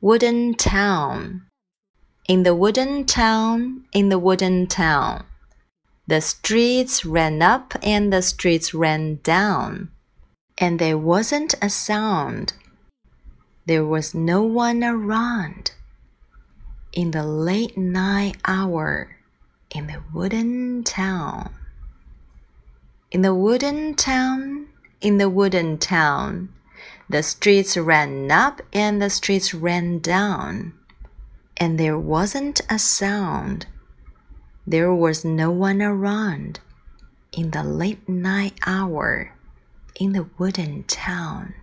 wooden town. In the wooden town, in the wooden town. The streets ran up and the streets ran down. And there wasn't a sound. There was no one around. In the late night hour, in the wooden town. In the wooden town, in the wooden town. The streets ran up and the streets ran down. And there wasn't a sound. There was no one around. In the late night hour, in the wooden town.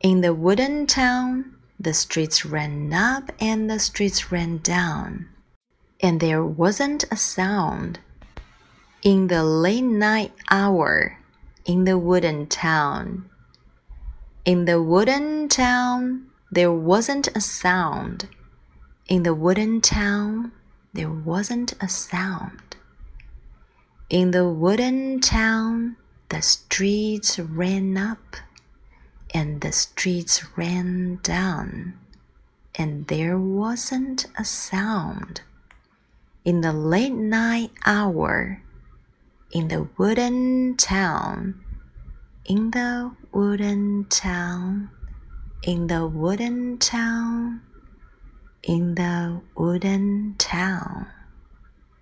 In the wooden town, the streets ran up and the streets ran down. And there wasn't a sound. In the late night hour, in the wooden town. In the wooden town, there wasn't a sound. In the wooden town, there wasn't a sound. In the wooden town, the streets ran up and the streets ran down, and there wasn't a sound. In the late night hour, in the wooden town, in the wooden town, in the wooden town, in the wooden town.